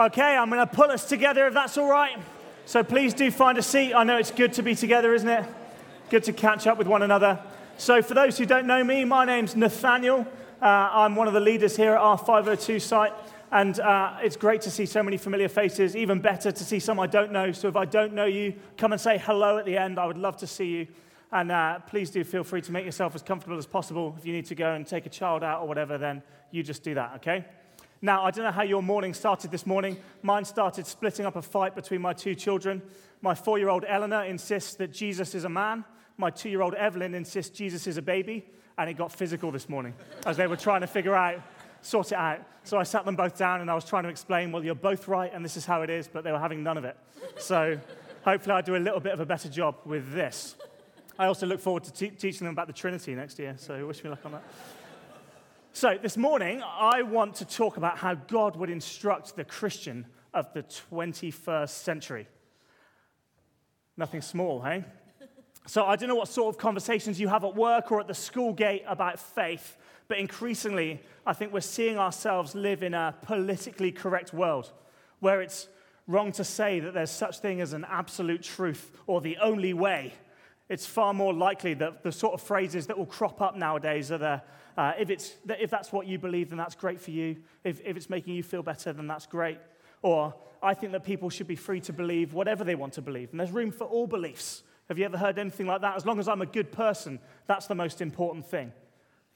Okay, I'm going to pull us together if that's all right. So please do find a seat. I know it's good to be together, isn't it? Good to catch up with one another. So, for those who don't know me, my name's Nathaniel. Uh, I'm one of the leaders here at our 502 site. And uh, it's great to see so many familiar faces. Even better to see some I don't know. So, if I don't know you, come and say hello at the end. I would love to see you. And uh, please do feel free to make yourself as comfortable as possible. If you need to go and take a child out or whatever, then you just do that, okay? Now, I don't know how your morning started this morning. Mine started splitting up a fight between my two children. My four year old Eleanor insists that Jesus is a man. My two year old Evelyn insists Jesus is a baby. And it got physical this morning as they were trying to figure out, sort it out. So I sat them both down and I was trying to explain, well, you're both right and this is how it is, but they were having none of it. So hopefully I do a little bit of a better job with this. I also look forward to te- teaching them about the Trinity next year, so wish me luck on that. So, this morning, I want to talk about how God would instruct the Christian of the 21st century. Nothing small, hey? So, I don't know what sort of conversations you have at work or at the school gate about faith, but increasingly, I think we're seeing ourselves live in a politically correct world where it's wrong to say that there's such thing as an absolute truth or the only way. It's far more likely that the sort of phrases that will crop up nowadays are the uh, if, it's, if that's what you believe, then that's great for you. If, if it's making you feel better, then that's great. Or I think that people should be free to believe whatever they want to believe. And there's room for all beliefs. Have you ever heard anything like that? As long as I'm a good person, that's the most important thing.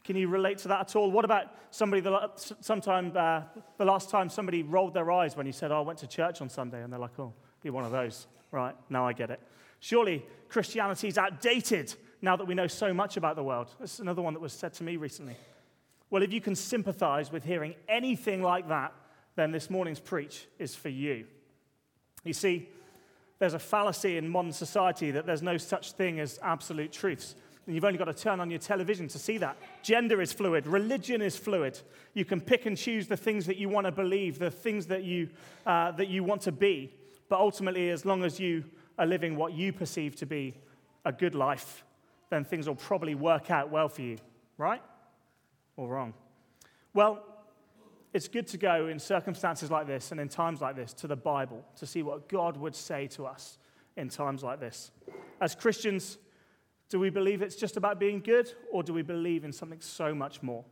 Can you relate to that at all? What about somebody, that, sometime, uh, the last time somebody rolled their eyes when you said, oh, I went to church on Sunday, and they're like, oh, you're one of those. Right, now I get it. Surely Christianity is outdated now that we know so much about the world? That's another one that was said to me recently. Well, if you can sympathize with hearing anything like that, then this morning's preach is for you. You see, there's a fallacy in modern society that there's no such thing as absolute truths. And you've only got to turn on your television to see that. Gender is fluid, religion is fluid. You can pick and choose the things that you want to believe, the things that you, uh, that you want to be. But ultimately, as long as you are living what you perceive to be a good life, then things will probably work out well for you, right? Or wrong? Well, it's good to go in circumstances like this and in times like this to the Bible to see what God would say to us in times like this. As Christians, do we believe it's just about being good or do we believe in something so much more?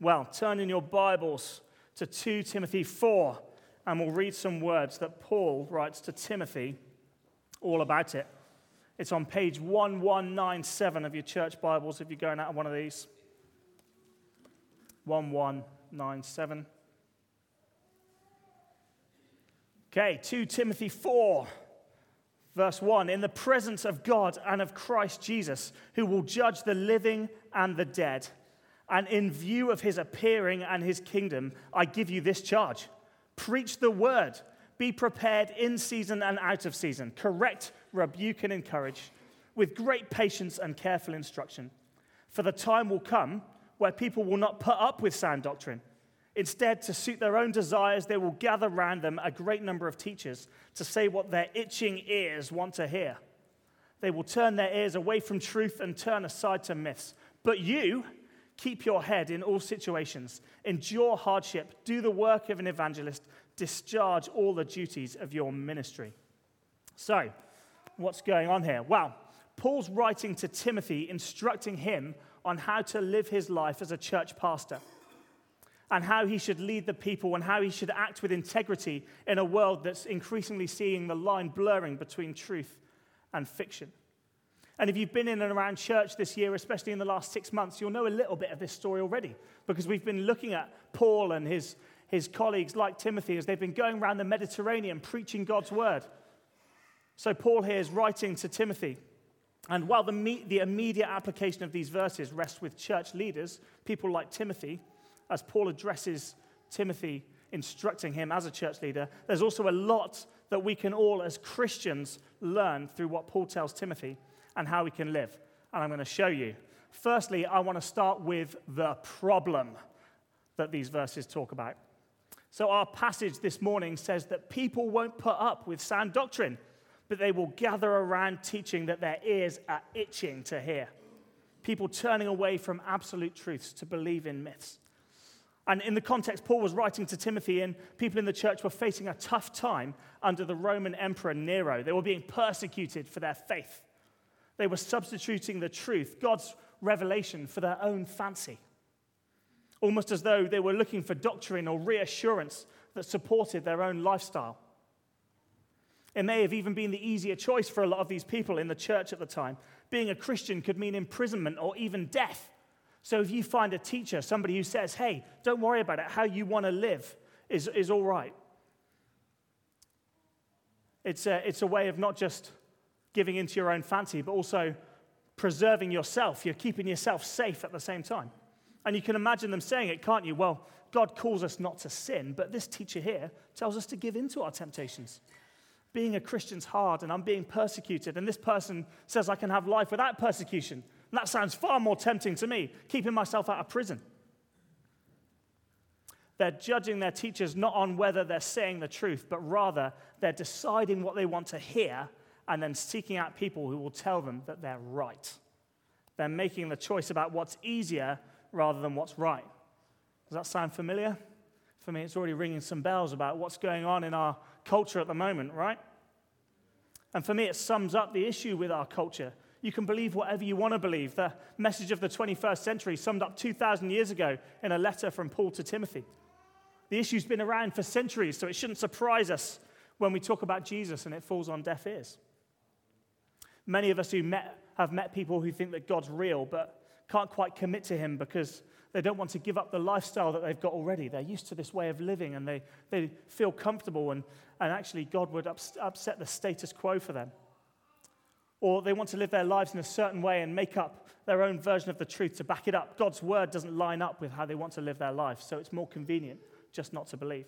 Well, turn in your Bibles to 2 Timothy 4 and we'll read some words that Paul writes to Timothy all about it. It's on page 1197 of your church Bibles if you're going out of one of these. 1197. Okay, 2 Timothy 4, verse 1. In the presence of God and of Christ Jesus, who will judge the living and the dead, and in view of his appearing and his kingdom, I give you this charge preach the word. Be prepared in season and out of season. Correct, rebuke, and encourage with great patience and careful instruction. For the time will come where people will not put up with sound doctrine. Instead, to suit their own desires, they will gather round them a great number of teachers to say what their itching ears want to hear. They will turn their ears away from truth and turn aside to myths. But you, keep your head in all situations, endure hardship, do the work of an evangelist, discharge all the duties of your ministry. So, what's going on here? Well, Paul's writing to Timothy, instructing him on how to live his life as a church pastor and how he should lead the people and how he should act with integrity in a world that's increasingly seeing the line blurring between truth and fiction. And if you've been in and around church this year, especially in the last six months, you'll know a little bit of this story already because we've been looking at Paul and his his colleagues, like Timothy, as they've been going around the Mediterranean preaching God's word. So, Paul here is writing to Timothy. And while the, me- the immediate application of these verses rests with church leaders, people like Timothy, as Paul addresses Timothy, instructing him as a church leader, there's also a lot that we can all, as Christians, learn through what Paul tells Timothy and how we can live. And I'm going to show you. Firstly, I want to start with the problem that these verses talk about. So, our passage this morning says that people won't put up with sound doctrine, but they will gather around teaching that their ears are itching to hear. People turning away from absolute truths to believe in myths. And in the context Paul was writing to Timothy in, people in the church were facing a tough time under the Roman Emperor Nero. They were being persecuted for their faith. They were substituting the truth, God's revelation, for their own fancy. Almost as though they were looking for doctrine or reassurance that supported their own lifestyle. It may have even been the easier choice for a lot of these people in the church at the time. Being a Christian could mean imprisonment or even death. So if you find a teacher, somebody who says, hey, don't worry about it, how you want to live is, is all right. It's a, it's a way of not just giving into your own fancy, but also preserving yourself. You're keeping yourself safe at the same time. And you can imagine them saying it, can't you? Well, God calls us not to sin, but this teacher here tells us to give into our temptations. Being a Christian's hard, and I'm being persecuted, and this person says I can have life without persecution. And that sounds far more tempting to me, keeping myself out of prison. They're judging their teachers not on whether they're saying the truth, but rather they're deciding what they want to hear and then seeking out people who will tell them that they're right. They're making the choice about what's easier rather than what's right. Does that sound familiar? For me, it's already ringing some bells about what's going on in our culture at the moment, right? And for me, it sums up the issue with our culture. You can believe whatever you want to believe. The message of the 21st century summed up 2,000 years ago in a letter from Paul to Timothy. The issue's been around for centuries, so it shouldn't surprise us when we talk about Jesus and it falls on deaf ears. Many of us who met, have met people who think that God's real but can't quite commit to Him because they don't want to give up the lifestyle that they've got already. They're used to this way of living and they, they feel comfortable, and, and actually, God would ups, upset the status quo for them or they want to live their lives in a certain way and make up their own version of the truth to back it up. God's word doesn't line up with how they want to live their life, so it's more convenient just not to believe.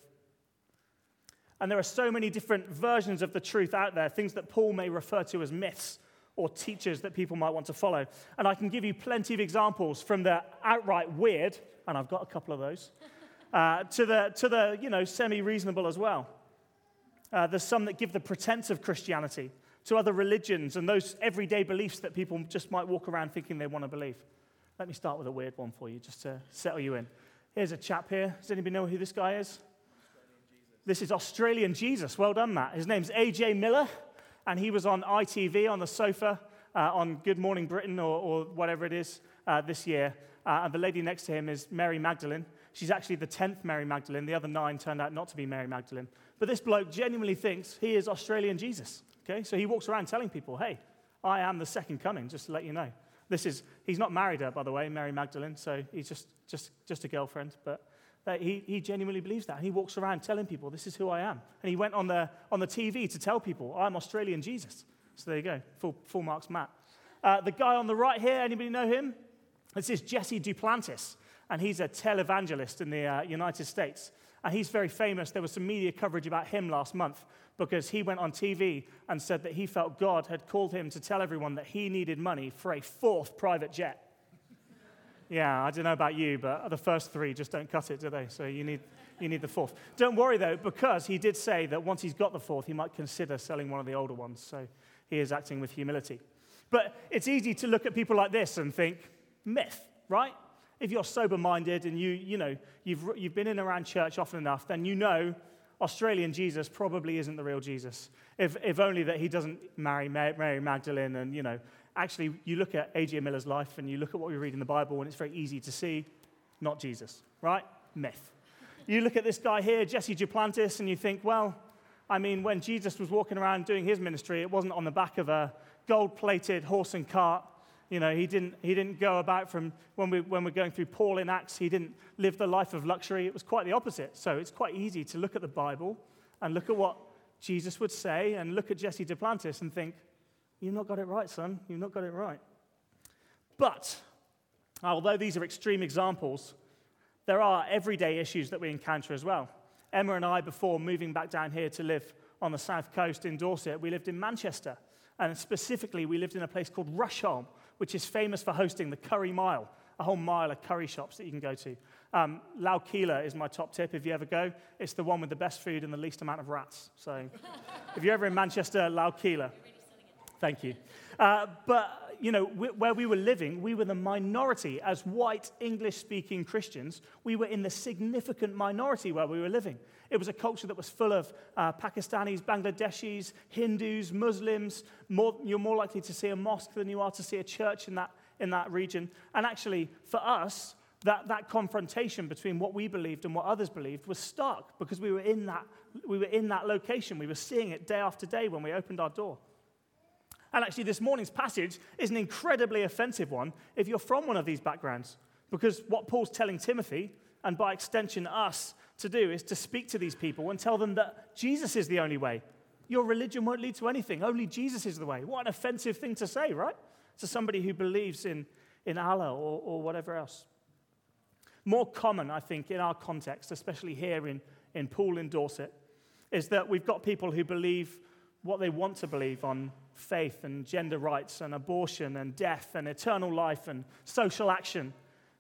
And there are so many different versions of the truth out there, things that Paul may refer to as myths or teachers that people might want to follow. And I can give you plenty of examples from the outright weird, and I've got a couple of those, uh, to the, to the you know, semi reasonable as well. Uh, there's some that give the pretense of Christianity to other religions and those everyday beliefs that people just might walk around thinking they want to believe. Let me start with a weird one for you, just to settle you in. Here's a chap here. Does anybody know who this guy is? This is Australian Jesus. Well done, Matt. His name's AJ Miller, and he was on ITV on the sofa uh, on Good Morning Britain or, or whatever it is uh, this year. Uh, and the lady next to him is Mary Magdalene. She's actually the 10th Mary Magdalene. The other nine turned out not to be Mary Magdalene. But this bloke genuinely thinks he is Australian Jesus. Okay, so he walks around telling people, hey, I am the second coming, just to let you know. This is, he's not married her, by the way, Mary Magdalene, so he's just, just, just a girlfriend, but he, he genuinely believes that. And he walks around telling people, this is who I am. And he went on the, on the TV to tell people, I'm Australian Jesus. So there you go, full, full marks Matt. Uh, the guy on the right here, anybody know him? This is Jesse Duplantis, and he's a televangelist in the uh, United States. And he's very famous. There was some media coverage about him last month because he went on TV and said that he felt God had called him to tell everyone that he needed money for a fourth private jet. Yeah, I don't know about you, but the first three just don't cut it, do they? So you need, you need the fourth. Don't worry, though, because he did say that once he's got the fourth, he might consider selling one of the older ones. So he is acting with humility. But it's easy to look at people like this and think, myth, right? If you're sober minded and you, you know, you've, you've been in around church often enough, then you know Australian Jesus probably isn't the real Jesus. If, if only that he doesn't marry Mary Magdalene and, you know, actually you look at A.J. Miller's life and you look at what we read in the Bible and it's very easy to see, not Jesus, right? Myth. You look at this guy here, Jesse Duplantis, and you think, well, I mean, when Jesus was walking around doing his ministry, it wasn't on the back of a gold plated horse and cart you know, he didn't, he didn't go about from when, we, when we're going through Paul in Acts, he didn't live the life of luxury. It was quite the opposite. So it's quite easy to look at the Bible and look at what Jesus would say and look at Jesse Duplantis and think, You've not got it right, son. You've not got it right. But although these are extreme examples, there are everyday issues that we encounter as well. Emma and I, before moving back down here to live on the south coast in Dorset, we lived in Manchester. And specifically, we lived in a place called Rusholme, which is famous for hosting the Curry Mile, a whole mile of curry shops that you can go to. Um, Lal Qila is my top tip if you ever go. It's the one with the best food and the least amount of rats. So if you're ever in Manchester, Lal Qila. Thank you. Uh, but you know, where we were living, we were the minority. As white English speaking Christians, we were in the significant minority where we were living. It was a culture that was full of uh, Pakistanis, Bangladeshis, Hindus, Muslims. More, you're more likely to see a mosque than you are to see a church in that, in that region. And actually, for us, that, that confrontation between what we believed and what others believed was stark because we were, in that, we were in that location. We were seeing it day after day when we opened our door. And actually, this morning's passage is an incredibly offensive one if you're from one of these backgrounds. Because what Paul's telling Timothy, and by extension us, to do is to speak to these people and tell them that Jesus is the only way. Your religion won't lead to anything, only Jesus is the way. What an offensive thing to say, right? To somebody who believes in, in Allah or, or whatever else. More common, I think, in our context, especially here in, in Poole in Dorset, is that we've got people who believe what they want to believe on faith and gender rights and abortion and death and eternal life and social action.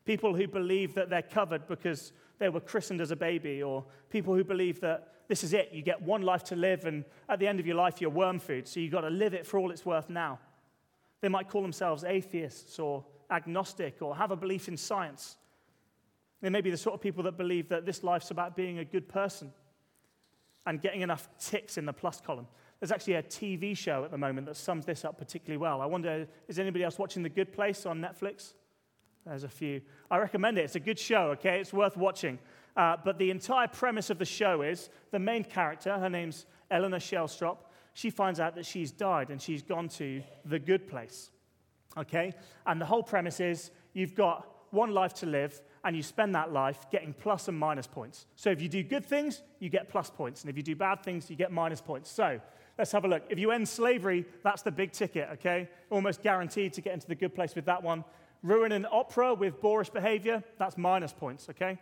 People who believe that they're covered because they were christened as a baby, or people who believe that this is it, you get one life to live, and at the end of your life, you're worm food, so you've got to live it for all it's worth now. They might call themselves atheists or agnostic or have a belief in science. They may be the sort of people that believe that this life's about being a good person and getting enough ticks in the plus column. There's actually a TV show at the moment that sums this up particularly well. I wonder, is anybody else watching The Good Place on Netflix? There's a few. I recommend it. It's a good show, okay? It's worth watching. Uh, but the entire premise of the show is the main character, her name's Eleanor Shellstrop, she finds out that she's died and she's gone to the good place, okay? And the whole premise is you've got one life to live, and you spend that life getting plus and minus points. So if you do good things, you get plus points, and if you do bad things, you get minus points. So let's have a look. If you end slavery, that's the big ticket, okay? Almost guaranteed to get into the good place with that one. Ruin an opera with boorish behavior, that's minus points, okay?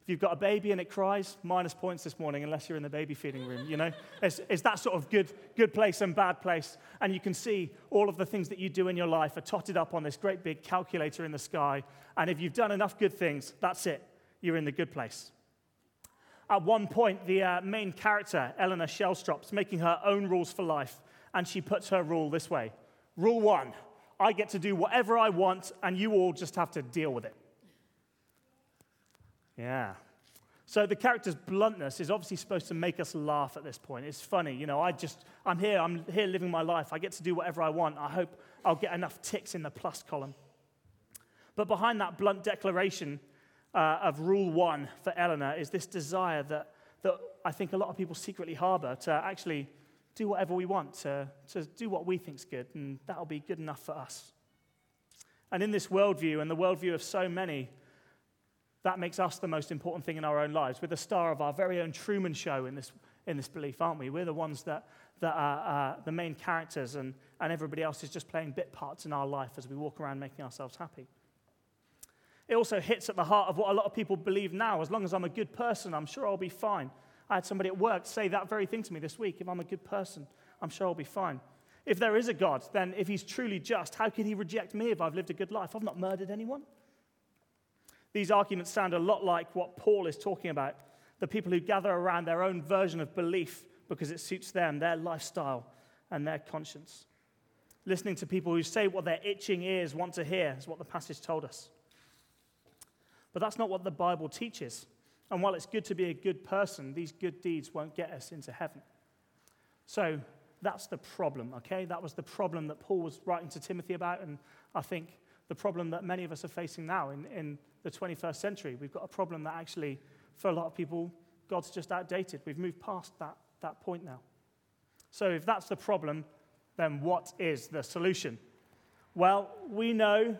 If you've got a baby and it cries, minus points this morning, unless you're in the baby feeding room, you know? It's, it's that sort of good, good place and bad place. And you can see all of the things that you do in your life are totted up on this great big calculator in the sky. And if you've done enough good things, that's it. You're in the good place. At one point, the uh, main character, Eleanor Shellstrop's making her own rules for life. And she puts her rule this way Rule one I get to do whatever I want, and you all just have to deal with it. Yeah. So the character's bluntness is obviously supposed to make us laugh at this point. It's funny, you know, I just, I'm here, I'm here living my life. I get to do whatever I want. I hope I'll get enough ticks in the plus column. But behind that blunt declaration uh, of rule one for Eleanor is this desire that, that I think a lot of people secretly harbor to actually do whatever we want, to, to do what we think's good, and that'll be good enough for us. And in this worldview, and the worldview of so many, that makes us the most important thing in our own lives. We're the star of our very own Truman Show in this, in this belief, aren't we? We're the ones that, that are uh, the main characters, and, and everybody else is just playing bit parts in our life as we walk around making ourselves happy. It also hits at the heart of what a lot of people believe now. As long as I'm a good person, I'm sure I'll be fine. I had somebody at work say that very thing to me this week. If I'm a good person, I'm sure I'll be fine. If there is a God, then if he's truly just, how could he reject me if I've lived a good life? I've not murdered anyone. These arguments sound a lot like what Paul is talking about the people who gather around their own version of belief because it suits them, their lifestyle, and their conscience. Listening to people who say what their itching ears want to hear is what the passage told us. But that's not what the Bible teaches. And while it's good to be a good person, these good deeds won't get us into heaven. So that's the problem, okay? That was the problem that Paul was writing to Timothy about, and I think the problem that many of us are facing now in, in the 21st century. We've got a problem that actually, for a lot of people, God's just outdated. We've moved past that, that point now. So, if that's the problem, then what is the solution? Well, we know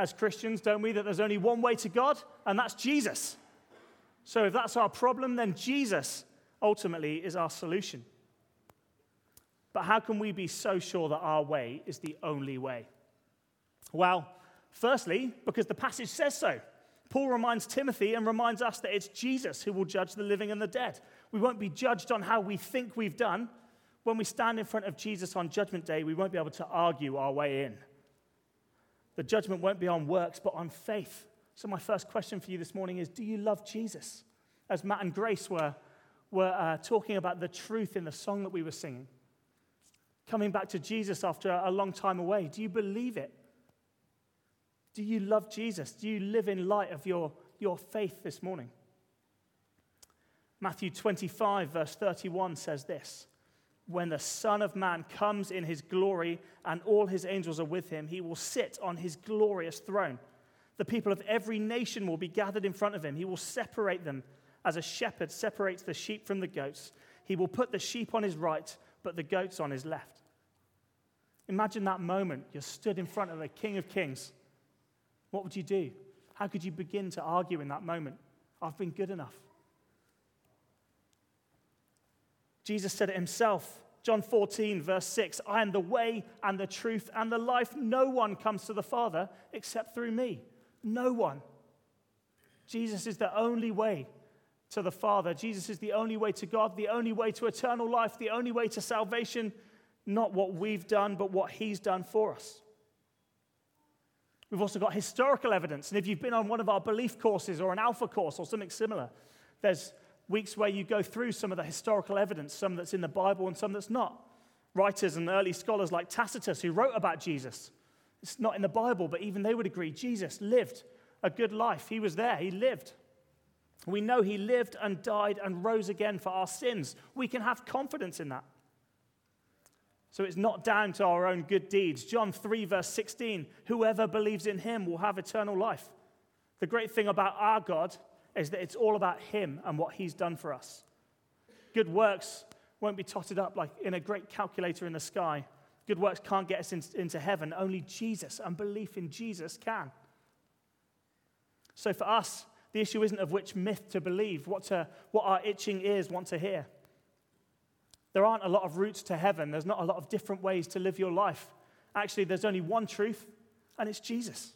as Christians, don't we, that there's only one way to God, and that's Jesus. So, if that's our problem, then Jesus ultimately is our solution. But how can we be so sure that our way is the only way? Well, Firstly, because the passage says so. Paul reminds Timothy and reminds us that it's Jesus who will judge the living and the dead. We won't be judged on how we think we've done. When we stand in front of Jesus on Judgment Day, we won't be able to argue our way in. The judgment won't be on works, but on faith. So, my first question for you this morning is Do you love Jesus? As Matt and Grace were, were uh, talking about the truth in the song that we were singing. coming back to Jesus after a long time away. Do you believe it? Do you love Jesus? Do you live in light of your, your faith this morning? Matthew 25, verse 31 says this When the Son of Man comes in his glory and all his angels are with him, he will sit on his glorious throne. The people of every nation will be gathered in front of him. He will separate them as a shepherd separates the sheep from the goats. He will put the sheep on his right, but the goats on his left. Imagine that moment. You're stood in front of the King of Kings what would you do? How could you begin to argue in that moment? I've been good enough. Jesus said it himself. John 14, verse 6 I am the way and the truth and the life. No one comes to the Father except through me. No one. Jesus is the only way to the Father. Jesus is the only way to God, the only way to eternal life, the only way to salvation. Not what we've done, but what He's done for us. We've also got historical evidence. And if you've been on one of our belief courses or an alpha course or something similar, there's weeks where you go through some of the historical evidence, some that's in the Bible and some that's not. Writers and early scholars like Tacitus, who wrote about Jesus, it's not in the Bible, but even they would agree Jesus lived a good life. He was there, he lived. We know he lived and died and rose again for our sins. We can have confidence in that. So it's not down to our own good deeds. John 3, verse 16 whoever believes in him will have eternal life. The great thing about our God is that it's all about him and what he's done for us. Good works won't be totted up like in a great calculator in the sky. Good works can't get us in, into heaven. Only Jesus and belief in Jesus can. So for us, the issue isn't of which myth to believe, what, to, what our itching ears want to hear. There aren't a lot of routes to heaven. There's not a lot of different ways to live your life. Actually, there's only one truth, and it's Jesus.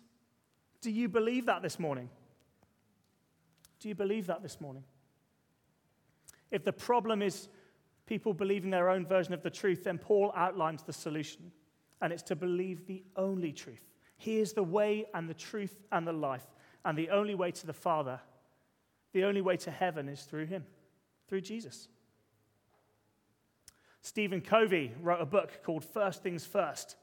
Do you believe that this morning? Do you believe that this morning? If the problem is people believing their own version of the truth, then Paul outlines the solution, and it's to believe the only truth. He is the way and the truth and the life, and the only way to the Father, the only way to heaven is through Him, through Jesus. Stephen Covey wrote a book called First Things First.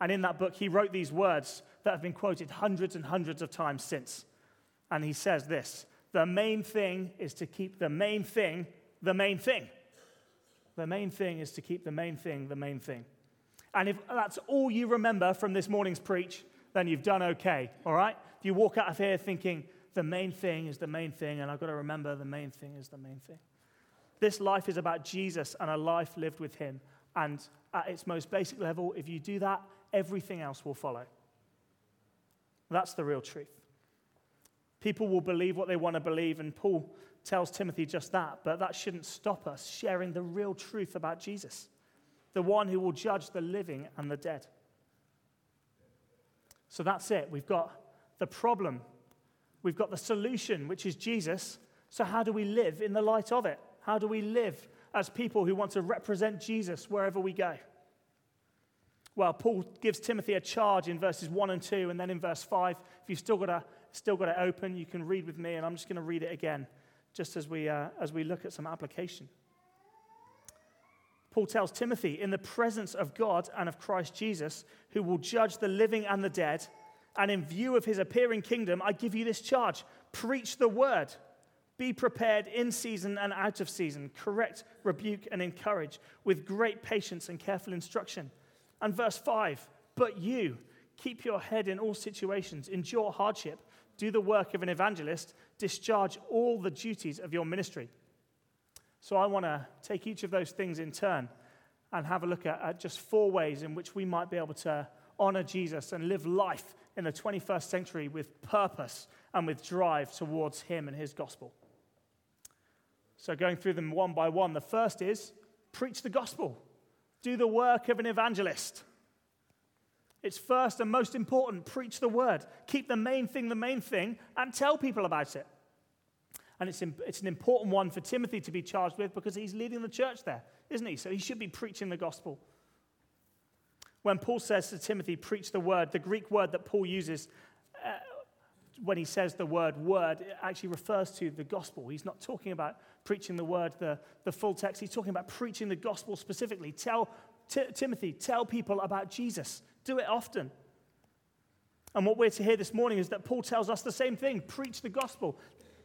And in that book, he wrote these words that have been quoted hundreds and hundreds of times since. And he says this The main thing is to keep the main thing the main thing. The main thing is to keep the main thing the main thing. And if that's all you remember from this morning's preach, then you've done okay, all right? If you walk out of here thinking the main thing is the main thing, and I've got to remember the main thing is the main thing. This life is about Jesus and a life lived with Him. And at its most basic level, if you do that, everything else will follow. That's the real truth. People will believe what they want to believe, and Paul tells Timothy just that, but that shouldn't stop us sharing the real truth about Jesus, the one who will judge the living and the dead. So that's it. We've got the problem, we've got the solution, which is Jesus. So, how do we live in the light of it? How do we live as people who want to represent Jesus wherever we go? Well, Paul gives Timothy a charge in verses 1 and 2, and then in verse 5. If you've still got, a, still got it open, you can read with me, and I'm just going to read it again, just as we, uh, as we look at some application. Paul tells Timothy, in the presence of God and of Christ Jesus, who will judge the living and the dead, and in view of his appearing kingdom, I give you this charge preach the word. Be prepared in season and out of season. Correct, rebuke, and encourage with great patience and careful instruction. And verse 5 But you, keep your head in all situations, endure hardship, do the work of an evangelist, discharge all the duties of your ministry. So I want to take each of those things in turn and have a look at, at just four ways in which we might be able to honor Jesus and live life in the 21st century with purpose and with drive towards Him and His gospel. So, going through them one by one, the first is preach the gospel, do the work of an evangelist. It's first and most important preach the word, keep the main thing the main thing, and tell people about it. And it's, it's an important one for Timothy to be charged with because he's leading the church there, isn't he? So he should be preaching the gospel. When Paul says to Timothy, preach the word, the Greek word that Paul uses uh, when he says the word word, it actually refers to the gospel. He's not talking about preaching the word, the, the full text. He's talking about preaching the gospel specifically. Tell T- Timothy, tell people about Jesus. Do it often. And what we're to hear this morning is that Paul tells us the same thing preach the gospel.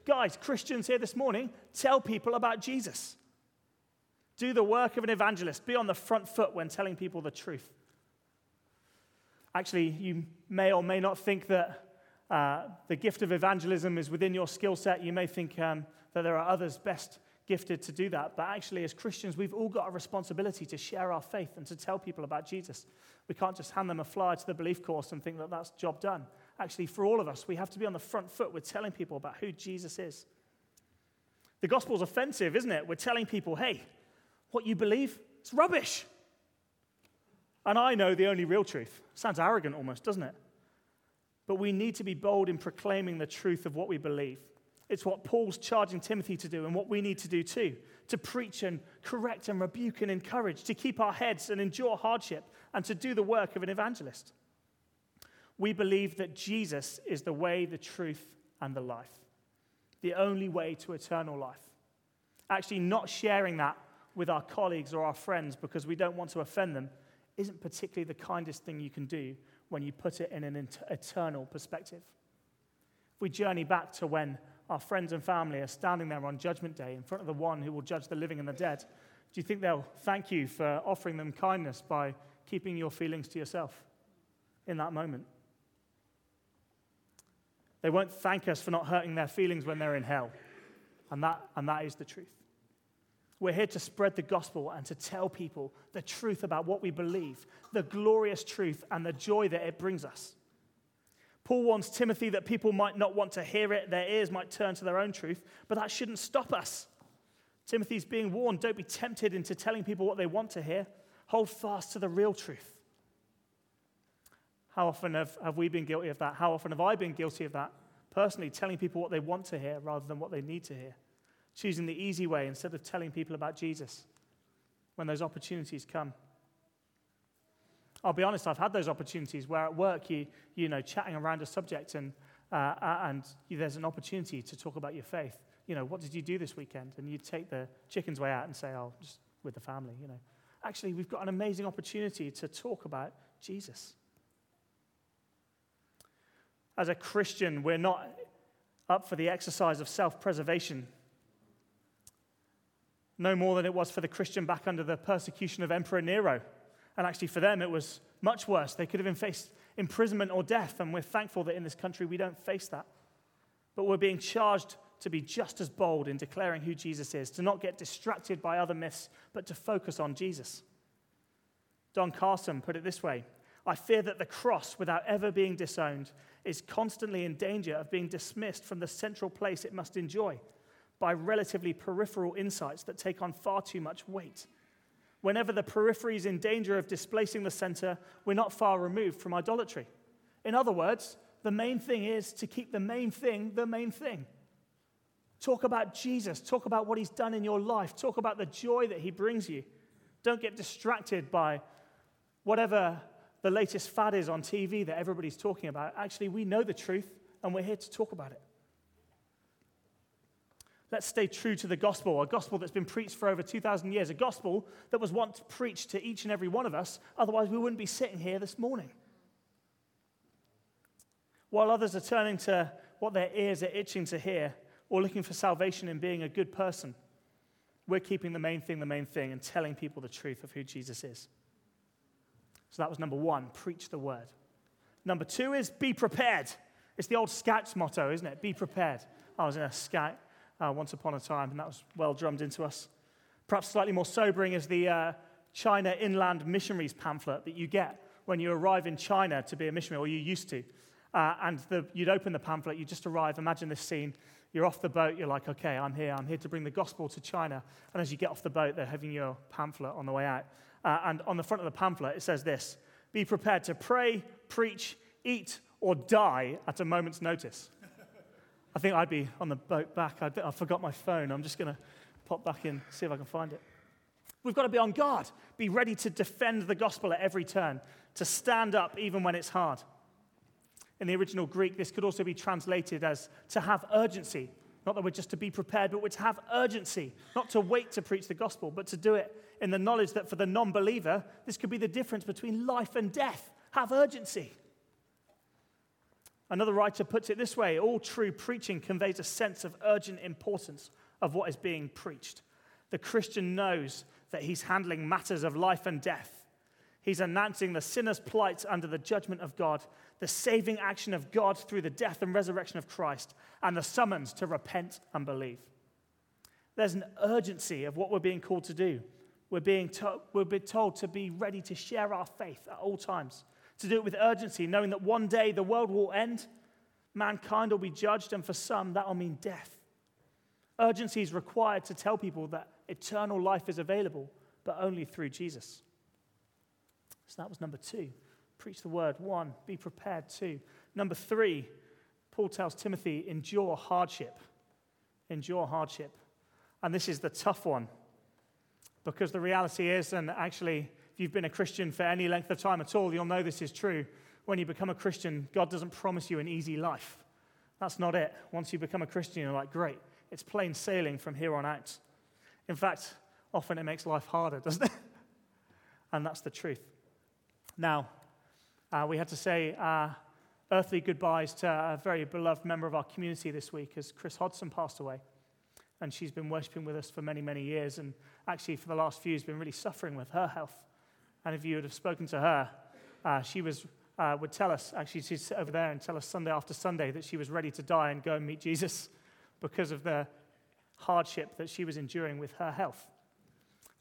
Guys, Christians here this morning, tell people about Jesus. Do the work of an evangelist. Be on the front foot when telling people the truth. Actually, you may or may not think that uh, the gift of evangelism is within your skill set. You may think um, that there are others best gifted to do that. But actually, as Christians, we've all got a responsibility to share our faith and to tell people about Jesus. We can't just hand them a flyer to the belief course and think that that's job done. Actually, for all of us, we have to be on the front foot with telling people about who Jesus is. The gospel's offensive, isn't it? We're telling people, hey, what you believe, it's rubbish. And I know the only real truth. Sounds arrogant almost, doesn't it? But we need to be bold in proclaiming the truth of what we believe. It's what Paul's charging Timothy to do and what we need to do too to preach and correct and rebuke and encourage, to keep our heads and endure hardship, and to do the work of an evangelist. We believe that Jesus is the way, the truth, and the life, the only way to eternal life. Actually, not sharing that with our colleagues or our friends because we don't want to offend them isn't particularly the kindest thing you can do when you put it in an eternal perspective. If we journey back to when our friends and family are standing there on Judgment Day in front of the one who will judge the living and the dead, do you think they'll thank you for offering them kindness by keeping your feelings to yourself in that moment? They won't thank us for not hurting their feelings when they're in hell. And that, and that is the truth. We're here to spread the gospel and to tell people the truth about what we believe, the glorious truth and the joy that it brings us. Paul warns Timothy that people might not want to hear it, their ears might turn to their own truth, but that shouldn't stop us. Timothy's being warned don't be tempted into telling people what they want to hear. Hold fast to the real truth. How often have, have we been guilty of that? How often have I been guilty of that? Personally, telling people what they want to hear rather than what they need to hear. Choosing the easy way instead of telling people about Jesus when those opportunities come. I'll be honest, I've had those opportunities where at work you, you know, chatting around a subject and, uh, and there's an opportunity to talk about your faith. You know, what did you do this weekend? And you take the chicken's way out and say, oh, just with the family, you know. Actually, we've got an amazing opportunity to talk about Jesus. As a Christian, we're not up for the exercise of self preservation. No more than it was for the Christian back under the persecution of Emperor Nero. And actually, for them, it was much worse. They could have faced imprisonment or death, and we're thankful that in this country we don't face that. But we're being charged to be just as bold in declaring who Jesus is, to not get distracted by other myths, but to focus on Jesus. Don Carson put it this way I fear that the cross, without ever being disowned, is constantly in danger of being dismissed from the central place it must enjoy by relatively peripheral insights that take on far too much weight Whenever the periphery is in danger of displacing the center, we're not far removed from idolatry. In other words, the main thing is to keep the main thing the main thing. Talk about Jesus. Talk about what he's done in your life. Talk about the joy that he brings you. Don't get distracted by whatever the latest fad is on TV that everybody's talking about. Actually, we know the truth and we're here to talk about it. Let's stay true to the gospel, a gospel that's been preached for over 2,000 years, a gospel that was once preached to each and every one of us. Otherwise, we wouldn't be sitting here this morning. While others are turning to what their ears are itching to hear or looking for salvation in being a good person, we're keeping the main thing the main thing and telling people the truth of who Jesus is. So that was number one preach the word. Number two is be prepared. It's the old Scouts motto, isn't it? Be prepared. I was in a Scout uh, once upon a time, and that was well drummed into us. Perhaps slightly more sobering is the uh, China Inland Missionaries pamphlet that you get when you arrive in China to be a missionary, or you used to. Uh, and the, you'd open the pamphlet, you just arrive. Imagine this scene. You're off the boat, you're like, okay, I'm here. I'm here to bring the gospel to China. And as you get off the boat, they're having your pamphlet on the way out. Uh, and on the front of the pamphlet, it says this Be prepared to pray, preach, eat, or die at a moment's notice. I think I'd be on the boat back. I, I forgot my phone. I'm just going to pop back in, see if I can find it. We've got to be on guard, be ready to defend the gospel at every turn, to stand up even when it's hard. In the original Greek, this could also be translated as to have urgency, Not that we're just to be prepared, but we're to have urgency, not to wait to preach the gospel, but to do it in the knowledge that for the non believer, this could be the difference between life and death. Have urgency. Another writer puts it this way all true preaching conveys a sense of urgent importance of what is being preached. The Christian knows that he's handling matters of life and death. He's announcing the sinner's plight under the judgment of God, the saving action of God through the death and resurrection of Christ, and the summons to repent and believe. There's an urgency of what we're being called to do. We're being, to- we're being told to be ready to share our faith at all times, to do it with urgency, knowing that one day the world will end, mankind will be judged, and for some, that will mean death. Urgency is required to tell people that eternal life is available, but only through Jesus. So that was number two. Preach the word. One, be prepared. Two. Number three, Paul tells Timothy, endure hardship. Endure hardship. And this is the tough one. Because the reality is, and actually, if you've been a Christian for any length of time at all, you'll know this is true. When you become a Christian, God doesn't promise you an easy life. That's not it. Once you become a Christian, you're like, great, it's plain sailing from here on out. In fact, often it makes life harder, doesn't it? and that's the truth. Now, uh, we had to say uh, earthly goodbyes to a very beloved member of our community this week as Chris Hodson passed away. And she's been worshiping with us for many, many years. And actually, for the last few, has been really suffering with her health. And if you would have spoken to her, uh, she was, uh, would tell us, actually, she'd sit over there and tell us Sunday after Sunday that she was ready to die and go and meet Jesus because of the hardship that she was enduring with her health.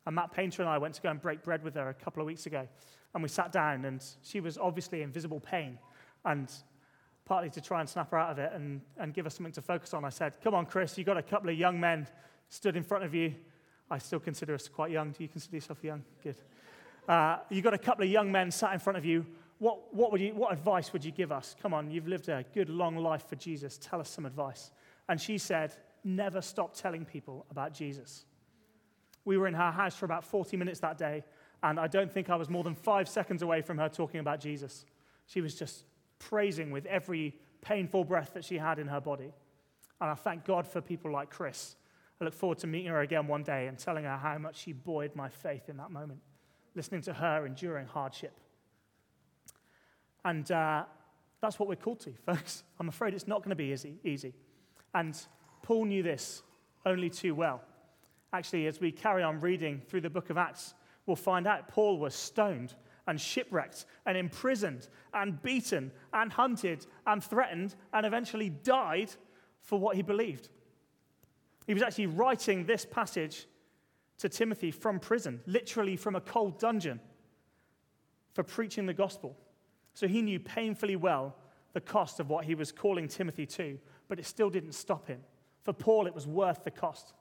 And Matt Painter and I went to go and break bread with her a couple of weeks ago. And we sat down, and she was obviously in visible pain. And partly to try and snap her out of it and, and give us something to focus on, I said, Come on, Chris, you've got a couple of young men stood in front of you. I still consider us quite young. Do you consider yourself young? Good. Uh, you've got a couple of young men sat in front of you. What, what, would you, what advice would you give us? Come on, you've lived a good, long life for Jesus. Tell us some advice. And she said, Never stop telling people about Jesus. We were in her house for about 40 minutes that day, and I don't think I was more than five seconds away from her talking about Jesus. She was just praising with every painful breath that she had in her body. And I thank God for people like Chris. I look forward to meeting her again one day and telling her how much she buoyed my faith in that moment, listening to her enduring hardship. And uh, that's what we're called to, folks. I'm afraid it's not going to be easy, easy. And Paul knew this only too well. Actually, as we carry on reading through the book of Acts, we'll find out Paul was stoned and shipwrecked and imprisoned and beaten and hunted and threatened and eventually died for what he believed. He was actually writing this passage to Timothy from prison, literally from a cold dungeon, for preaching the gospel. So he knew painfully well the cost of what he was calling Timothy to, but it still didn't stop him. For Paul, it was worth the cost.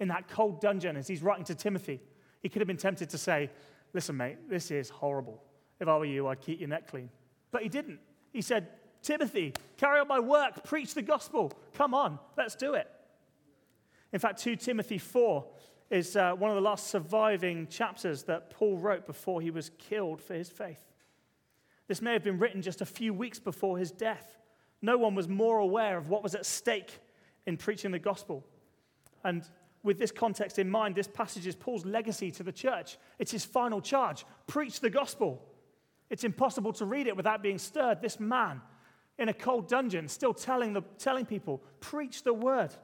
In that cold dungeon, as he's writing to Timothy, he could have been tempted to say, Listen, mate, this is horrible. If I were you, I'd keep your neck clean. But he didn't. He said, Timothy, carry on my work, preach the gospel. Come on, let's do it. In fact, 2 Timothy 4 is uh, one of the last surviving chapters that Paul wrote before he was killed for his faith. This may have been written just a few weeks before his death. No one was more aware of what was at stake in preaching the gospel. And with this context in mind, this passage is Paul's legacy to the church. It's his final charge preach the gospel. It's impossible to read it without being stirred. This man in a cold dungeon, still telling, the, telling people, preach the word.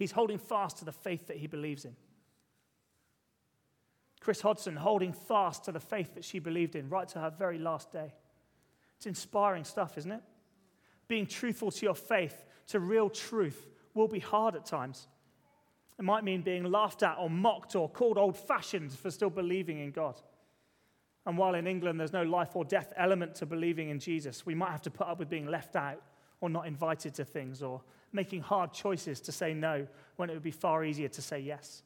He's holding fast to the faith that he believes in. Chris Hodson holding fast to the faith that she believed in right to her very last day. It's inspiring stuff, isn't it? Being truthful to your faith, to real truth, will be hard at times. It might mean being laughed at or mocked or called old fashioned for still believing in God. And while in England there's no life or death element to believing in Jesus, we might have to put up with being left out or not invited to things or making hard choices to say no when it would be far easier to say yes.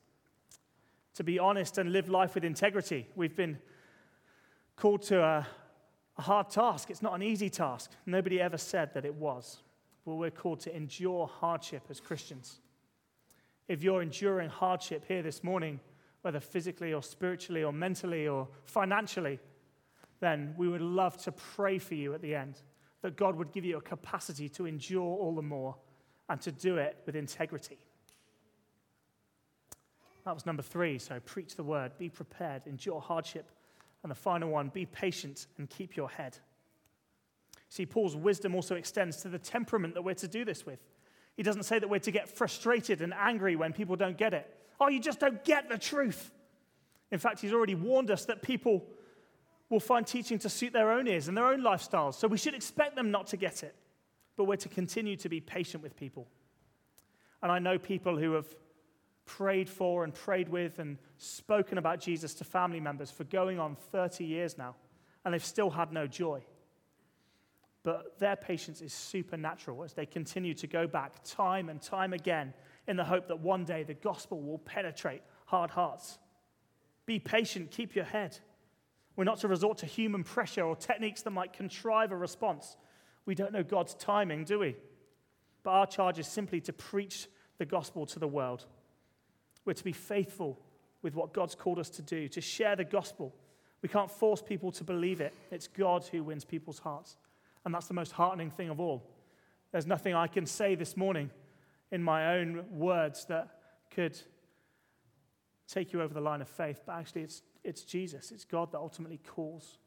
To be honest and live life with integrity, we've been called to a, a hard task. It's not an easy task. Nobody ever said that it was. But we're called to endure hardship as Christians. If you're enduring hardship here this morning, whether physically or spiritually or mentally or financially, then we would love to pray for you at the end that God would give you a capacity to endure all the more and to do it with integrity. That was number three. So preach the word, be prepared, endure hardship. And the final one, be patient and keep your head. See, Paul's wisdom also extends to the temperament that we're to do this with. He doesn't say that we're to get frustrated and angry when people don't get it. Oh, you just don't get the truth. In fact, he's already warned us that people will find teaching to suit their own ears and their own lifestyles. So we should expect them not to get it. But we're to continue to be patient with people. And I know people who have prayed for and prayed with and spoken about Jesus to family members for going on 30 years now, and they've still had no joy. But their patience is supernatural as they continue to go back time and time again in the hope that one day the gospel will penetrate hard hearts. Be patient, keep your head. We're not to resort to human pressure or techniques that might contrive a response. We don't know God's timing, do we? But our charge is simply to preach the gospel to the world. We're to be faithful with what God's called us to do, to share the gospel. We can't force people to believe it. It's God who wins people's hearts. And that's the most heartening thing of all. There's nothing I can say this morning in my own words that could take you over the line of faith, but actually, it's, it's Jesus. It's God that ultimately calls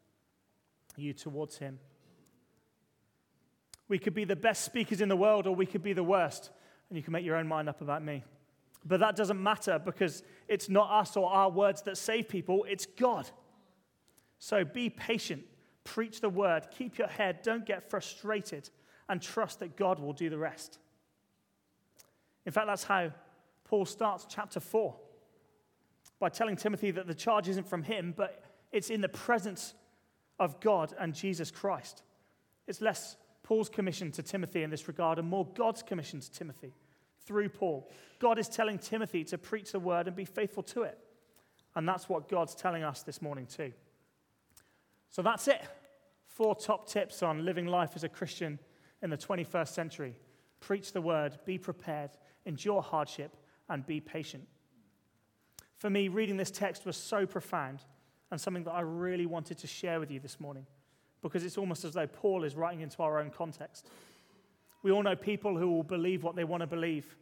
you towards Him. We could be the best speakers in the world, or we could be the worst, and you can make your own mind up about me. But that doesn't matter because it's not us or our words that save people, it's God. So be patient, preach the word, keep your head, don't get frustrated, and trust that God will do the rest. In fact, that's how Paul starts chapter 4 by telling Timothy that the charge isn't from him, but it's in the presence of God and Jesus Christ. It's less Paul's commission to Timothy in this regard and more God's commission to Timothy through Paul. God is telling Timothy to preach the word and be faithful to it. And that's what God's telling us this morning, too. So that's it. Four top tips on living life as a Christian in the 21st century preach the word, be prepared, endure hardship, and be patient. For me, reading this text was so profound and something that I really wanted to share with you this morning because it's almost as though Paul is writing into our own context. We all know people who will believe what they want to believe.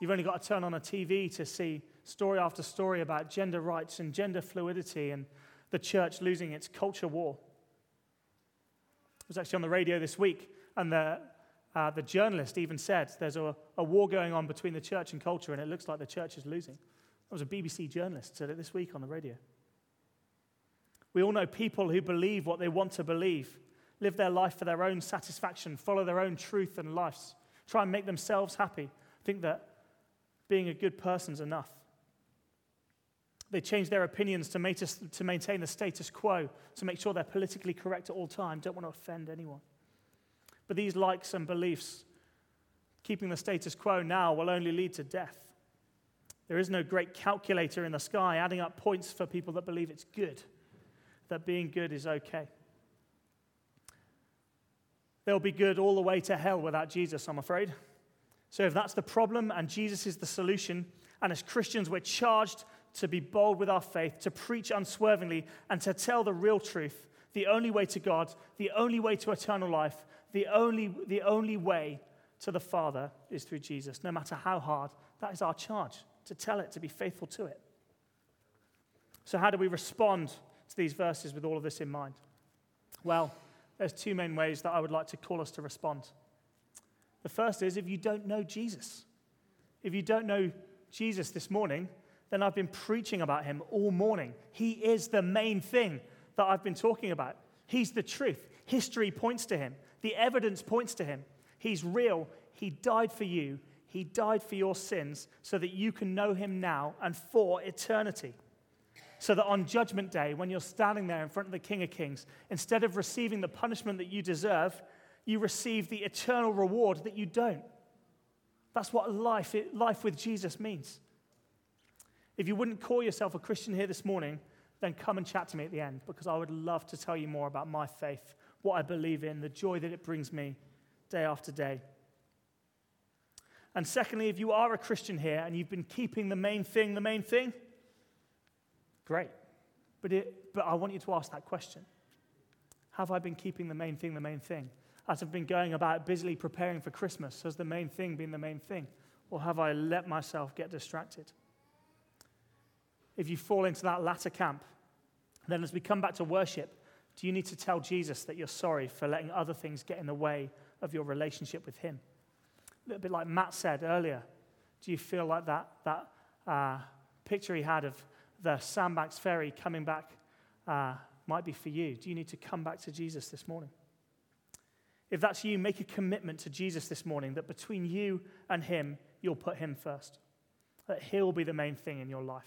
You've only got to turn on a TV to see story after story about gender rights and gender fluidity and the church losing its culture war. I was actually on the radio this week, and the, uh, the journalist even said there's a, a war going on between the church and culture, and it looks like the church is losing. That was a BBC journalist said it this week on the radio. We all know people who believe what they want to believe live their life for their own satisfaction, follow their own truth and lives, try and make themselves happy, think that being a good person's enough. They change their opinions to, maintain the status quo, to make sure they're politically correct at all times, don't want to offend anyone. But these likes and beliefs, keeping the status quo now, will only lead to death. There is no great calculator in the sky adding up points for people that believe it's good, that being good is okay. They'll be good all the way to hell without Jesus, I'm afraid. So, if that's the problem and Jesus is the solution, and as Christians we're charged to be bold with our faith, to preach unswervingly, and to tell the real truth, the only way to God, the only way to eternal life, the only, the only way to the Father is through Jesus, no matter how hard. That is our charge, to tell it, to be faithful to it. So, how do we respond to these verses with all of this in mind? Well, there's two main ways that I would like to call us to respond. The first is if you don't know Jesus. If you don't know Jesus this morning, then I've been preaching about him all morning. He is the main thing that I've been talking about. He's the truth. History points to him, the evidence points to him. He's real. He died for you, He died for your sins so that you can know him now and for eternity so that on Judgment Day, when you're standing there in front of the King of Kings, instead of receiving the punishment that you deserve, you receive the eternal reward that you don't. That's what life, life with Jesus means. If you wouldn't call yourself a Christian here this morning, then come and chat to me at the end because I would love to tell you more about my faith, what I believe in, the joy that it brings me day after day. And secondly, if you are a Christian here and you've been keeping the main thing the main thing, Great. But, it, but I want you to ask that question Have I been keeping the main thing the main thing? as I've been going about busily preparing for Christmas? Has the main thing been the main thing? Or have I let myself get distracted? If you fall into that latter camp, then as we come back to worship, do you need to tell Jesus that you're sorry for letting other things get in the way of your relationship with Him? A little bit like Matt said earlier. Do you feel like that, that uh, picture he had of the Sandbanks ferry coming back uh, might be for you? Do you need to come back to Jesus this morning? If that's you, make a commitment to Jesus this morning that between you and Him, you'll put Him first, that He'll be the main thing in your life.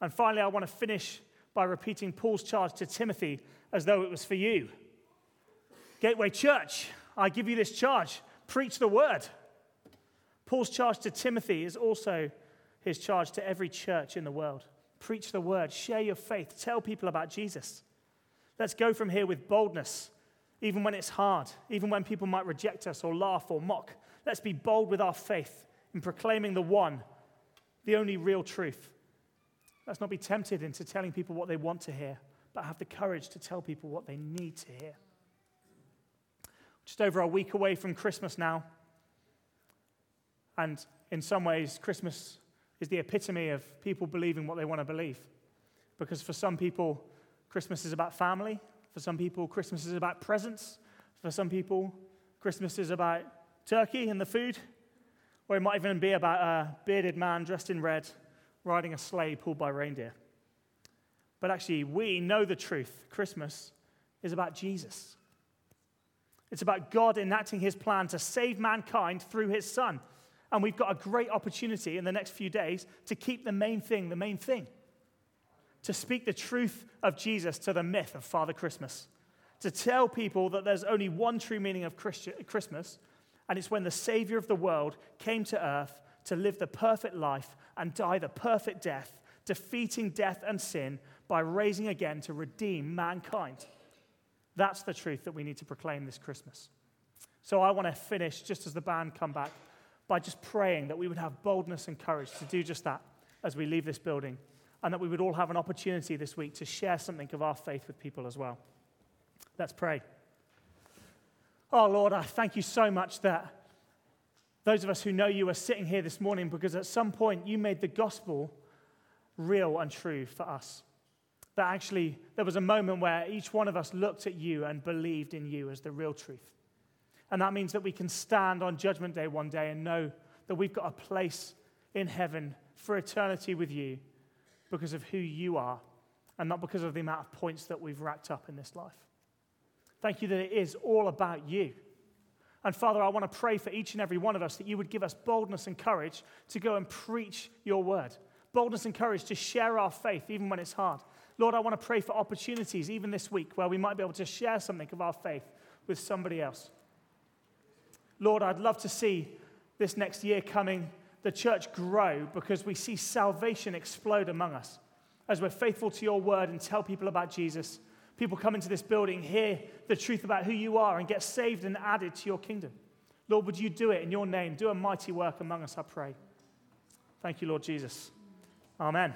And finally, I want to finish by repeating Paul's charge to Timothy as though it was for you. Gateway Church, I give you this charge preach the word. Paul's charge to Timothy is also his charge to every church in the world. Preach the word, share your faith, tell people about Jesus. Let's go from here with boldness, even when it's hard, even when people might reject us or laugh or mock. Let's be bold with our faith in proclaiming the one, the only real truth. Let's not be tempted into telling people what they want to hear, but have the courage to tell people what they need to hear. Just over a week away from Christmas now. And in some ways, Christmas is the epitome of people believing what they want to believe. Because for some people, Christmas is about family. For some people, Christmas is about presents. For some people, Christmas is about turkey and the food. Or it might even be about a bearded man dressed in red riding a sleigh pulled by reindeer. But actually, we know the truth. Christmas is about Jesus. It's about God enacting his plan to save mankind through his son. And we've got a great opportunity in the next few days to keep the main thing the main thing. To speak the truth of Jesus to the myth of Father Christmas. To tell people that there's only one true meaning of Christmas, and it's when the Savior of the world came to earth to live the perfect life and die the perfect death, defeating death and sin by raising again to redeem mankind. That's the truth that we need to proclaim this Christmas. So I want to finish, just as the band come back, by just praying that we would have boldness and courage to do just that as we leave this building, and that we would all have an opportunity this week to share something of our faith with people as well. Let's pray. Oh, Lord, I thank you so much that those of us who know you are sitting here this morning because at some point you made the gospel real and true for us. That actually there was a moment where each one of us looked at you and believed in you as the real truth. And that means that we can stand on Judgment Day one day and know that we've got a place in heaven for eternity with you because of who you are and not because of the amount of points that we've racked up in this life. Thank you that it is all about you. And Father, I want to pray for each and every one of us that you would give us boldness and courage to go and preach your word. Boldness and courage to share our faith even when it's hard. Lord, I want to pray for opportunities even this week where we might be able to share something of our faith with somebody else. Lord, I'd love to see this next year coming, the church grow because we see salvation explode among us as we're faithful to your word and tell people about Jesus people come into this building, hear the truth about who you are, and get saved and added to your kingdom. Lord, would you do it in your name? Do a mighty work among us, I pray. Thank you, Lord Jesus. Amen.